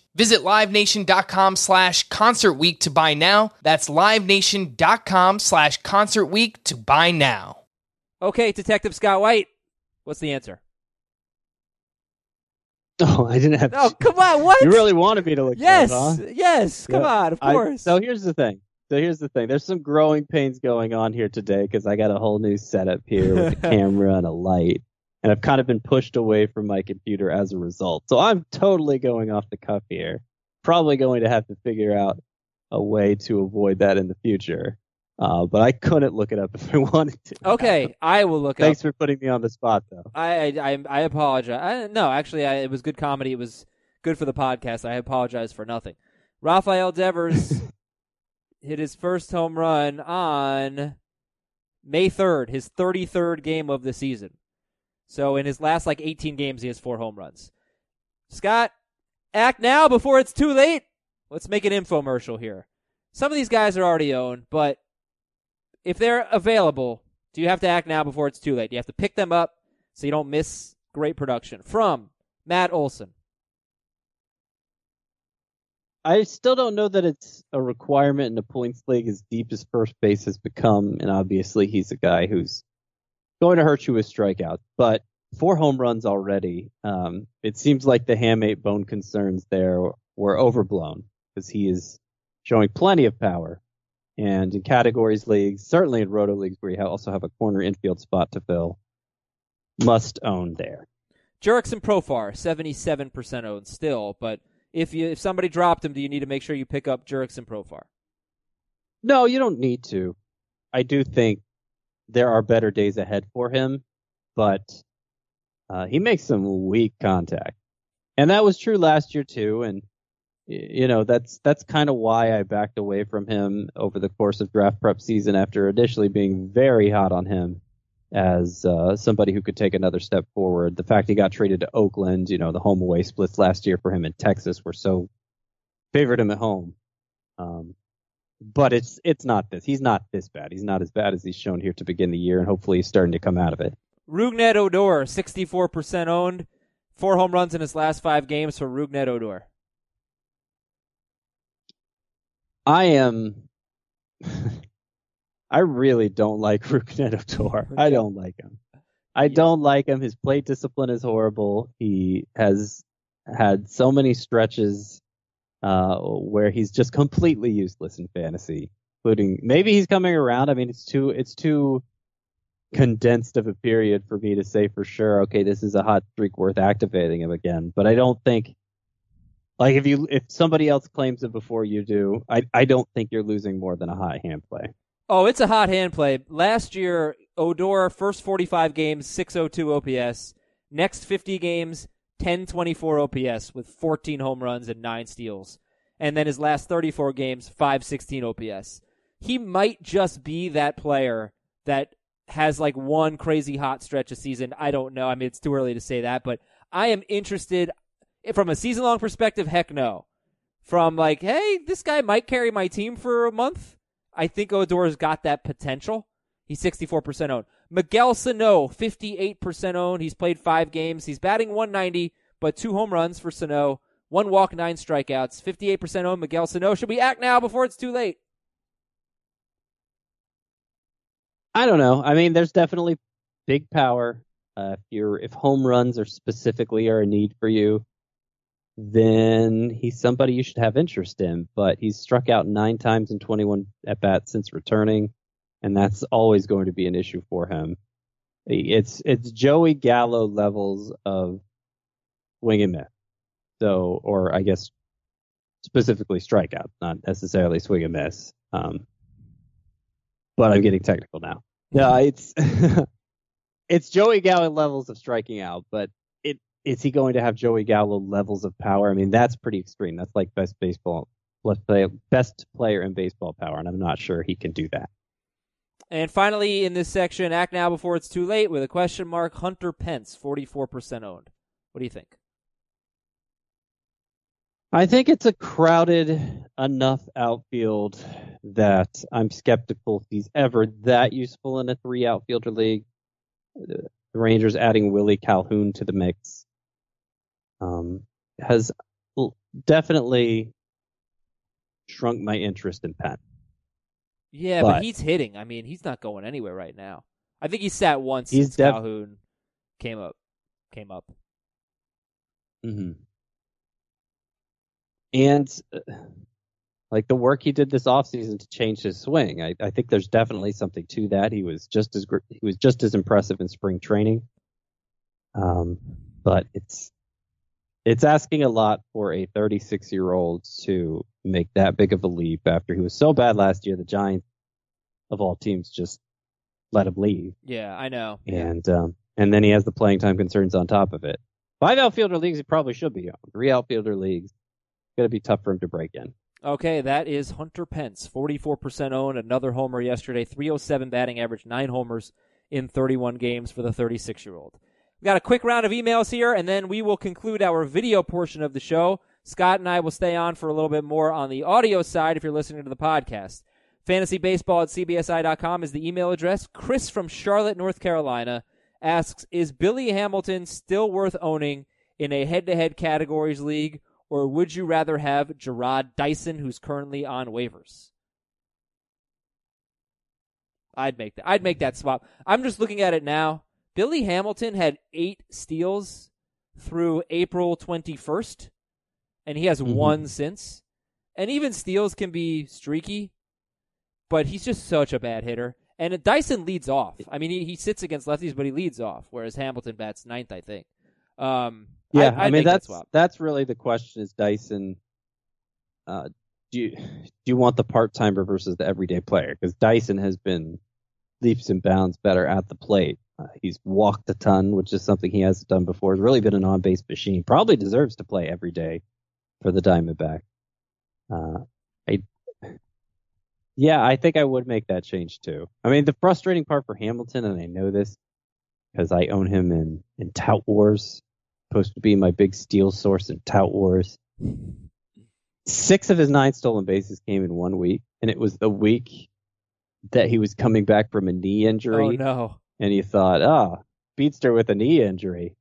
Visit livenation.com slash concert week to buy now. That's livenation.com slash concert week to buy now. Okay, Detective Scott White, what's the answer? [LAUGHS] Oh, I didn't have. Oh, come on, what? You really wanted me to look. Yes, that huh? yes, come Yeah. on, of I- course. so here's the thing. So here's the thing. There's some growing pains going on here today because I got a whole new setup here with a [LAUGHS] camera and a light, and I've kind of been pushed away from my computer as a result. So I'm totally going off the cuff here. Probably going to have to figure out a way to avoid that in the future. Uh, but I couldn't look it up [LAUGHS] if I wanted to. okay, I will look Thanks up. Thanks for putting me on the spot, though. I, I, I, I apologize. I, no, actually, I, it was good comedy. It was good for the podcast. I apologize for nothing. Rafael Devers [LAUGHS] hit his first home run on May 3rd, his 33rd game of the season. So in his last like 18 games, he has four home runs. Scott, act now before it's too late. Let's make an infomercial here. Some of these guys are already owned, but if they're available, do you have to act now before it's too late? You have to pick them up so you don't miss great production. From Matt Olson. I still don't know that it's a requirement in the points league as deep as first base has become, and obviously he's a guy who's going to hurt you with strikeouts. But four home runs already. Um, it seems like the hamate bone concerns there were overblown because he is showing plenty of power. And in categories leagues, certainly in roto leagues where you also have a corner infield spot to fill, must own there. Jurickson Profar, 77% owned still, but if you if somebody dropped him, do you need to make sure you pick up Jurickson Profar? No, you don't need to. I do think there are better days ahead for him, but uh, he makes some weak contact, and that was true last year too. And you know that's that's kind of why I backed away from him over the course of draft prep season after initially being very hot on him as uh, somebody who could take another step forward. The fact he got traded to Oakland, you know, the home away splits last year for him in Texas were so favored him at home. Um, but it's it's not this. He's not this bad. He's not as bad as he's shown here to begin the year, and hopefully he's starting to come out of it. Rougned Odor, 64% owned, four home runs in his last five games for Rougned Odor. I am. [LAUGHS] I really don't like [LAUGHS] Rougned Odor. I don't like him. I don't like him. His plate discipline is horrible. He has had so many stretches uh, where he's just completely useless in fantasy, including maybe he's coming around. I mean, it's too it's too condensed of a period for me to say for sure. Okay, this is a hot streak worth activating him again. But I don't think like if you if somebody else claims it before you do, I I don't think you're losing more than a hot hand play. Oh, it's a hot hand play. Last year, Odor first 45 games 602 OPS. Next 50 games 1024 OPS with 14 home runs and 9 steals. And then his last 34 games 516 OPS. He might just be that player that has like one crazy hot stretch of season. I don't know. I mean, it's too early to say that, but I am interested from a season long perspective. Heck no. From like, hey, this guy might carry my team for a month. I think Odor's got that potential. He's 64% owned. Miguel Sano, 58% owned. He's played five games. He's batting 190, but two home runs for Sano. One walk, nine strikeouts. 58% owned. Miguel Sano. Should we act now before it's too late? I don't know. I mean, there's definitely big power. Uh, if you're if home runs are specifically are a need for you, then he's somebody you should have interest in. But he's struck out nine times in 21 at bats since returning, and that's always going to be an issue for him. It's it's Joey Gallo levels of swing and miss. So, or I guess specifically strikeout, not necessarily swing and miss. Um, but I'm getting technical now. No, it's [LAUGHS] it's Joey Gallo levels of striking out, but it is he going to have Joey Gallo levels of power? I mean, that's pretty extreme. That's like best baseball, best player in baseball power, and I'm not sure he can do that. And finally, in this section, act now before it's too late with a question mark. Hunter Pence, 44% owned. What do you think? I think it's a crowded enough outfield that I'm skeptical if he's ever that useful in a three outfielder league. The Rangers adding Willie Calhoun to the mix um, has definitely shrunk my interest in Penn. Yeah, but, but, he's hitting. I mean, he's not going anywhere right now. I think he sat once he's since def- Calhoun came up. Came up. Mm-hmm and uh, like the work he did this offseason to change his swing. I, I think there's definitely something to that. He was just as he was just as impressive in spring training. Um, but it's it's asking a lot for a 36 year old to make that big of a leap after he was so bad last year. The Giants of all teams just let him leave. Yeah, I know. And um, and then he has the playing time concerns on top of it. Five outfielder leagues, he probably should be on. Three outfielder leagues, going to be tough for him to break in. Okay, that is Hunter Pence, 44% owned, another homer yesterday, 307 batting average, nine homers in 31 games for the 36 year old. We got a quick round of emails here, and then we will conclude our video portion of the show. Scott and I will stay on for a little bit more on the audio side if you're listening to the podcast. FantasyBaseball at CBSI.com is the email address. Chris from Charlotte, North Carolina asks Is Billy Hamilton still worth owning in a head to head categories league, or would you rather have Jarrod Dyson, who's currently on waivers? I'd make that. I'd make that swap. I'm just looking at it now. Billy Hamilton had eight steals through April 21st, and he has mm-hmm. one since. And even steals can be streaky, but he's just such a bad hitter. And Dyson leads off. I mean, he, he sits against lefties, but he leads off, whereas Hamilton bats ninth, I think. Um, yeah, I, I mean that's that that's really the question: is Dyson? Uh, do you do you want the part timer versus the everyday player? Because Dyson has been leaps and bounds better at the plate. Uh, he's walked a ton, which is something he hasn't done before. He's really been an on base machine. Probably deserves to play every day for the Diamondback. Uh, I, yeah, I think I would make that change too. I mean, the frustrating part for Hamilton, and I know this because I own him in in Tout Wars supposed to be my big steal source in Tout Wars. Six of his nine stolen bases came in one week, and it was the week that he was coming back from a knee injury. Oh no! And you thought, ah, oh, Beatster with a knee injury.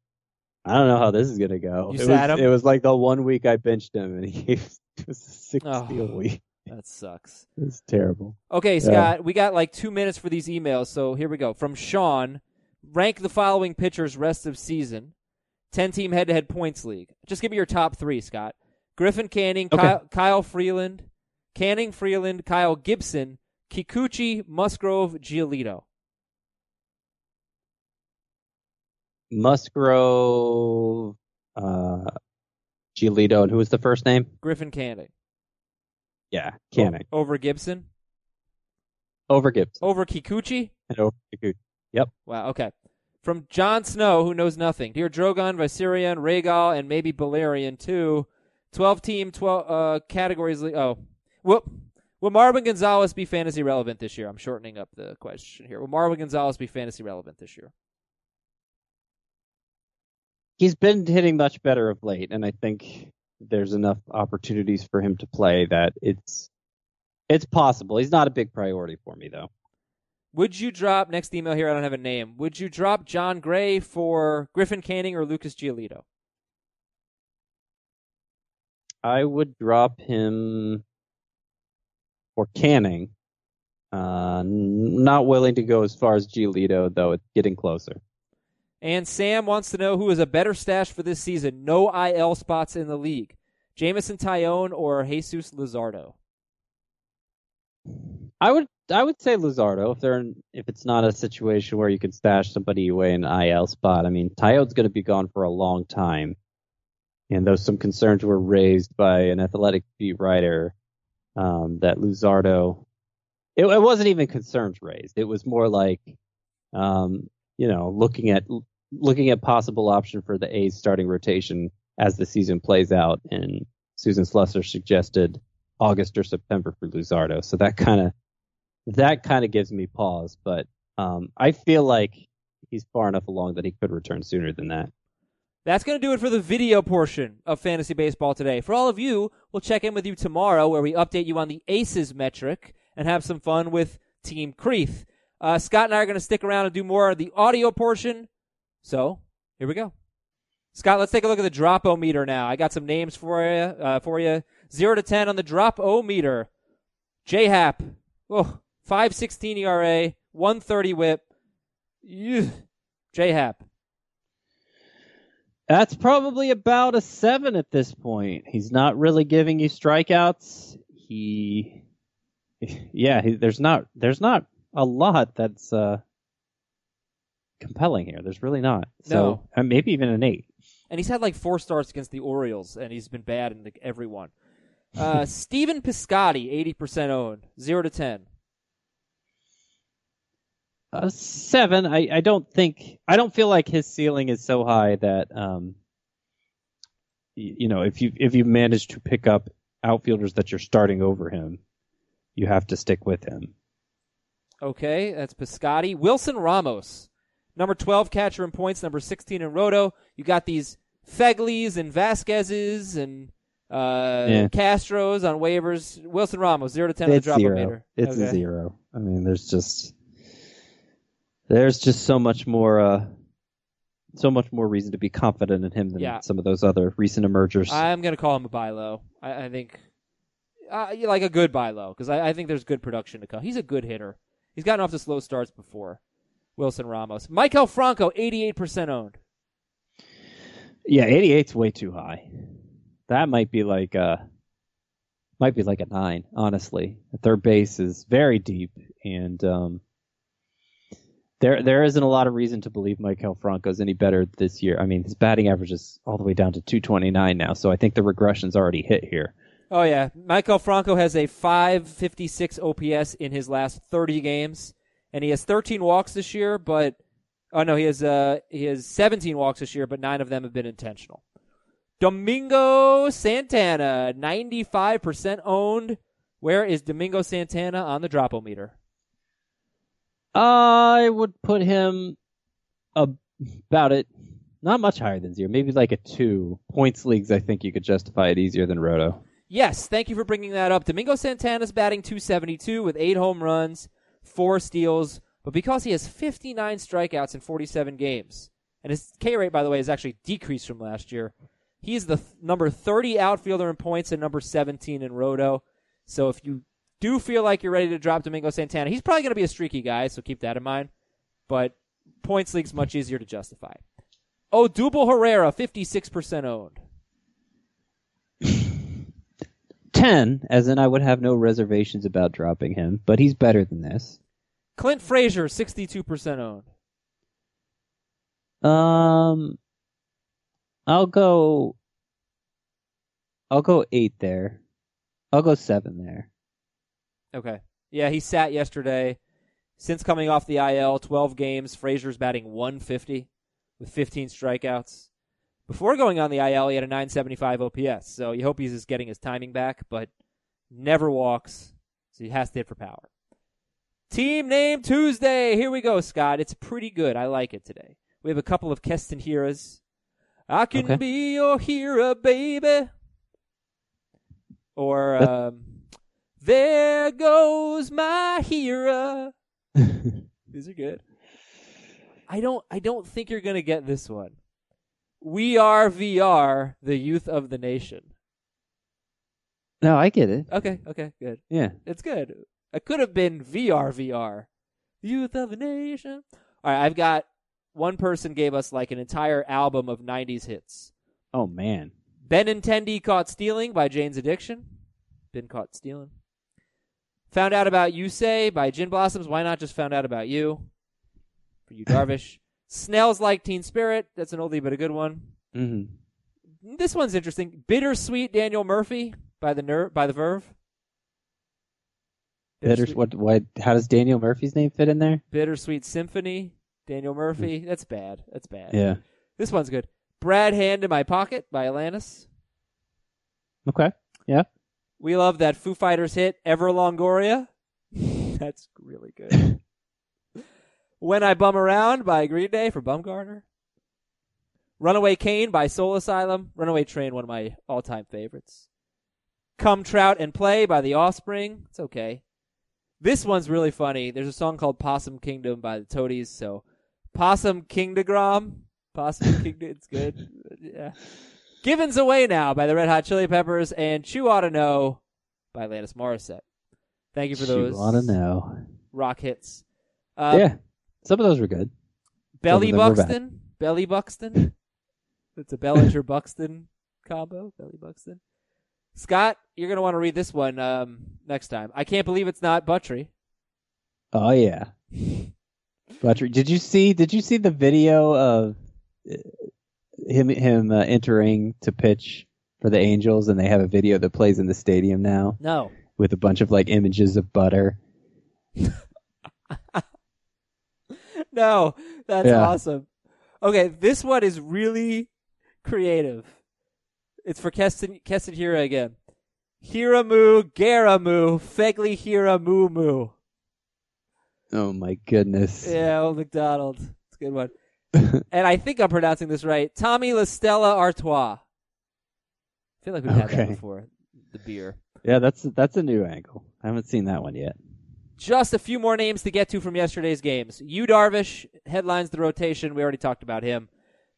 I don't know how this is gonna go. You it sat was, him? It was like the one week I benched him, and [LAUGHS] he was a six oh, steal week. That sucks. [LAUGHS] It's terrible. Okay, Scott, yeah. we got like two minutes for these emails, so here we go. From Sean, rank the following pitchers rest of season. 10 team head to head points league. Just give me your top three, Scott. Griffin Canning, Okay. Kyle, Kyle Freeland, Canning, Freeland, Kyle Gibson, Kikuchi, Musgrove, Giolito. Musgrove, uh, Giolito, and who was the first name? Griffin Canning. Yeah, Canning. Over Gibson. Over Gibson Over Kikuchi. and over Kikuchi. Yep. Wow, okay. From Jon Snow, who knows nothing. Dear Drogon, Viserion, Rhaegal, and maybe Balerion, too. 12 team, 12 uh, categories. le- Oh. Will, will Marwin Gonzalez be fantasy relevant this year? I'm shortening up the question here. Will Marwin Gonzalez be fantasy relevant this year? He's been hitting much better of late, and I think there's enough opportunities for him to play that it's it's possible. He's not a big priority for me though. Would you drop, next email here, I don't have a name. Would you drop Jon Gray for Griffin Canning or Lucas Giolito? I would drop him for Canning. Uh, not willing to go as far as Giolito, though it's getting closer. And Sam wants to know who is a better stash for this season. No IL spots in the league. Jameson Taillon or Jesus Luzardo? I would I would say Luzardo if they're in, if it's not a situation where you can stash somebody away in an IL spot. I mean, Taillon's going to be gone for a long time, and though some concerns were raised by an athletic beat writer um, that Luzardo, it, it wasn't even concerns raised. It was more like, um, you know, looking at looking at possible option for the A's starting rotation as the season plays out, and Susan Slusser suggested August or September for Luzardo. So that kind of that kind of gives me pause, but um, I feel like he's far enough along that he could return sooner than that. That's going to do it for the video portion of Fantasy Baseball today. For all of you, we'll check in with you tomorrow where we update you on the Aces metric and have some fun with Team Creeth. Uh, Scott and I are going to stick around and do more of the audio portion. So, here we go. Scott, let's take a look at the drop o meter now. I got some names for you. Uh, for you, zero to ten on the drop o meter. J Happ, oh, five sixteen ERA, one thirty WHIP. J Happ, That's probably about a seven at this point. He's not really giving you strikeouts. He, [LAUGHS] yeah, he, there's not there's not a lot that's uh, compelling here. There's really not. So No. uh, maybe even an eight. and he's had like four starts against the Orioles, and he's been bad in like, every one. Uh, [LAUGHS] Steven Piscotty, eighty percent owned, zero to ten. Uh, seven. I, I don't think I don't feel like his ceiling is so high that um y- you know if you if you manage to pick up outfielders that you're starting over him, you have to stick with him. Okay, that's Piscotty. Wilson Ramos, number twelve catcher in points, number sixteen in Roto. You got these Fegleys and Vasquez's and uh, Yeah. Castros on waivers. Wilson Ramos, zero to ten on the it's drop zero. meter. It's Okay. a zero. I mean, there's just there's just so much more uh so much more reason to be confident in him than Yeah. some of those other recent emergers. I'm going to call him a buy low. I, I think, uh, like a good buy low, because I, I think there's good production to come. He's a good hitter. He's gotten off to slow starts before. Wilson Ramos. Maikel Franco, 88% owned. Yeah, 88's way too high. That might be like a might be like a nine, honestly. Third base is very deep, and um, there there isn't a lot of reason to believe Maikel Franco's any better this year. I mean, his batting average is all the way down to 229 now, so I think the regression's already hit here. Oh, yeah. Maikel Franco has a 556 OPS in his last 30 games, and he has 13 walks this year, but. Oh no, he has uh he has 17 walks this year, but nine of them have been intentional. Domingo Santana, 95% owned. Where is Domingo Santana on the dropometer? I would put him about it, not much higher than zero, maybe like a two. Points leagues, I think you could justify it easier than Roto. Yes, thank you for bringing that up. Domingo Santana's batting 272 with eight home runs, four steals, but because he has 59 strikeouts in 47 games, and his K rate, by the way, has actually decreased from last year, he's the th- number 30 outfielder in points and number 17 in roto. So if you do feel like you're ready to drop Domingo Santana, he's probably going to be a streaky guy, so keep that in mind. But points league's much easier to justify. Oh, Double Herrera, 56% owned. 10, as in I would have no reservations about dropping him, but he's better than this. Clint Frazier, 62% owned. Um, I'll go. I'll go eight there. I'll go seven there. Okay. Yeah, he sat yesterday. Since coming off the IL, 12 games, Frazier's batting 150 with 15 strikeouts. Before going on the IL, he had a 975 OPS, so you hope he's just getting his timing back, but never walks, so he has to hit for power. Team name Tuesday. Here we go, Scott. It's pretty good. I like it today. We have a couple of Keston Hiuras. I can Okay. be your hero, baby. Or um, there goes my hero. [LAUGHS] These are good. I don't. I don't think you're gonna get this one. We are VR, the youth of the nation. No, I get it. Okay. Okay. Good. Yeah. It's good. It could have been VR VR. Youth of a Nation. All right, I've got one person gave us like an entire album of 90s hits. Oh man. Benintendi Caught Stealing by Jane's Addiction. Been Caught Stealing. Found Out About You Say by Gin Blossoms. Why not just Found Out About You? For you, [LAUGHS] Darvish. Snell's Like Teen Spirit. That's an oldie but a good one. hmm This one's interesting. Bittersweet Daniel Murphy by the Ner- by the Verve. Bitter. What? What? How does Daniel Murphy's name fit in there? Bittersweet Symphony, Daniel Murphy. That's bad. That's bad. Yeah. This one's good. Brad Hand in My Pocket by Alanis. Okay. Yeah. We love that Foo Fighters hit, Ever Longoria. [LAUGHS] That's really good. [LAUGHS] when I Bum Around by Green Day for Bumgarner. Runaway Cain by Soul Asylum. Runaway Train, one of my all time favorites. Come Trout and Play by The Offspring. It's okay. This one's really funny. There's a song called Possum Kingdom by the Toadies, so Possum Kingdom. Possum [LAUGHS] Kingdom, it's good. Yeah. Givens Away Now by the Red Hot Chili Peppers and Chew Oughta Know by Alanis Morissette. Thank you for those You wanna know? rock hits. Uh, yeah. Some of those were good. Belly Some of them were bad. Buxton. Belly Buxton. [LAUGHS] It's a Bellinger Buxton combo. Belly Buxton. Scott, you're going to want to read this one um, next time. I can't believe it's not Buttrey. Oh yeah. Butcher, did you see? Did you see the video of uh, him him uh, entering to pitch for the Angels, and they have a video that plays in the stadium now No. with a bunch of like images of butter. [LAUGHS] [LAUGHS] No. That's Yeah. awesome. Okay, this one is really creative. It's for Keston, Keston Hiura again. Hiramu, Garamu, Fegli Hira Moo Moo. Oh my goodness. Yeah, old McDonald. It's a good one. [LAUGHS] and I think I'm pronouncing this right. Tommy Listella Artois. I feel like we've had that before. The beer. Yeah, that's that's a new angle. I haven't seen that one yet. Just a few more names to get to from yesterday's games. Yu Darvish headlines the rotation. We already talked about him.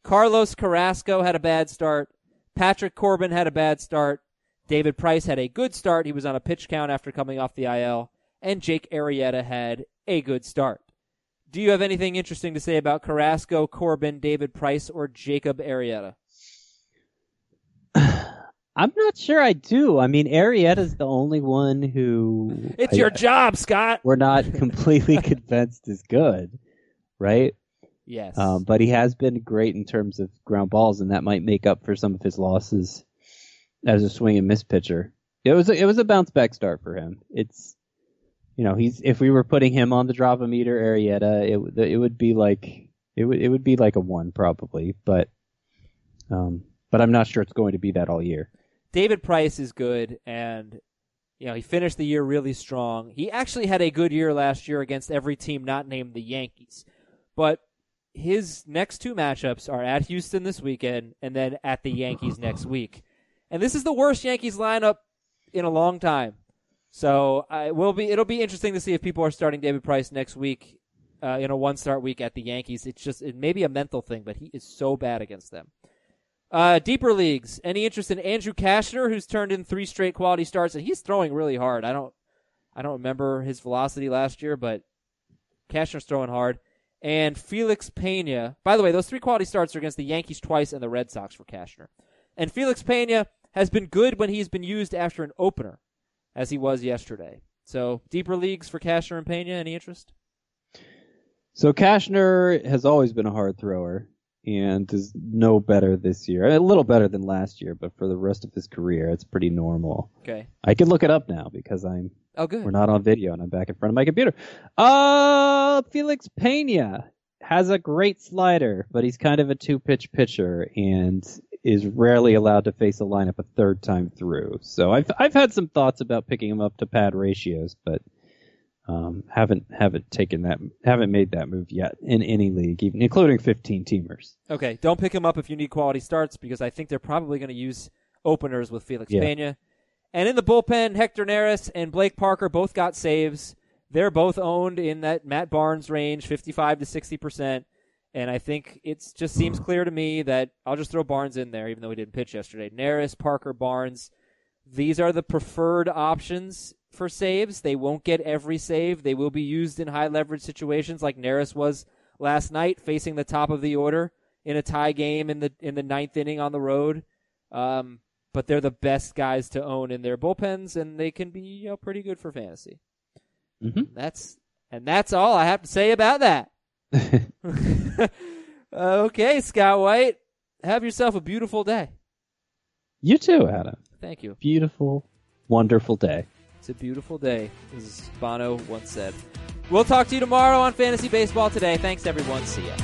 Carlos Carrasco had a bad start. Patrick Corbin had a bad start. David Price had a good start. He was on a pitch count after coming off the IL. And Jake Arrieta had a good start. Do you have anything interesting to say about Carrasco, Corbin, David Price, or Jacob Arrieta? I'm not sure I do. I mean, Arrieta's the only one who It's I- your job, Scott. we're not completely [LAUGHS] convinced is good, right? Yes. Um, but he has been great in terms of ground balls, and that might make up for some of his losses as a swing and miss pitcher. It was a, it was a bounce back start for him. It's you know he's if we were putting him on the drop a meter Arietta, it would it would be like it would it would be like a one probably, but um, but I'm not sure it's going to be that all year. David Price is good, and you know he finished the year really strong. He actually had a good year last year against every team not named the Yankees, but his next two matchups are at Houston this weekend and then at the Yankees [LAUGHS] next week. And this is the worst Yankees lineup in a long time. So I will be. It'll be interesting to see if people are starting David Price next week uh, in a one-start week at the Yankees. It's just it may be a mental thing, but he is so bad against them. Uh, deeper leagues. Any interest in Andrew Cashner, who's turned in three straight quality starts, and he's throwing really hard. I don't, I don't remember his velocity last year, but Cashner's throwing hard. and Felix Pena. By the way, those three quality starts are against the Yankees twice and the Red Sox for Cashner. And Felix Pena has been good when he's been used after an opener, as he was yesterday. So deeper leagues for Cashner and Pena. Any interest? So Cashner has always been a hard thrower and is no better this year. A little better than last year, but for the rest of his career, it's pretty normal. Okay. I can look it up now because I'm Oh, good. we're not on video and I'm back in front of my computer. Uh, Felix Pena has a great slider, but he's kind of a two pitch pitcher and is rarely allowed to face a lineup a third time through. So I've I've had some thoughts about picking him up to pad ratios, but um, haven't haven't taken that haven't made that move yet in any league, even including 15 teamers. Okay, don't pick him up if you need quality starts because I think they're probably going to use openers with Felix Yeah. Pena. And in the bullpen, Hector Neris and Blake Parker both got saves. They're both owned in that Matt Barnes range, 55 to 60%. And I think it just seems clear to me that I'll just throw Barnes in there, even though he didn't pitch yesterday. Neris, Parker, Barnes. These are the preferred options for saves. They won't get every save. They will be used in high leverage situations like Neris was last night, facing the top of the order in a tie game in the in the ninth inning on the road. Um, but they're the best guys to own in their bullpens, and they can be you know, pretty good for fantasy. Mhm. That's and that's all I have to say about that. [LAUGHS] [LAUGHS] okay, Scott White, have yourself a beautiful day. You too, Adam. Thank you. Beautiful, wonderful day. It's a beautiful day, as Bono once said. We'll talk to you tomorrow on Fantasy Baseball Today. Thanks, everyone. See ya.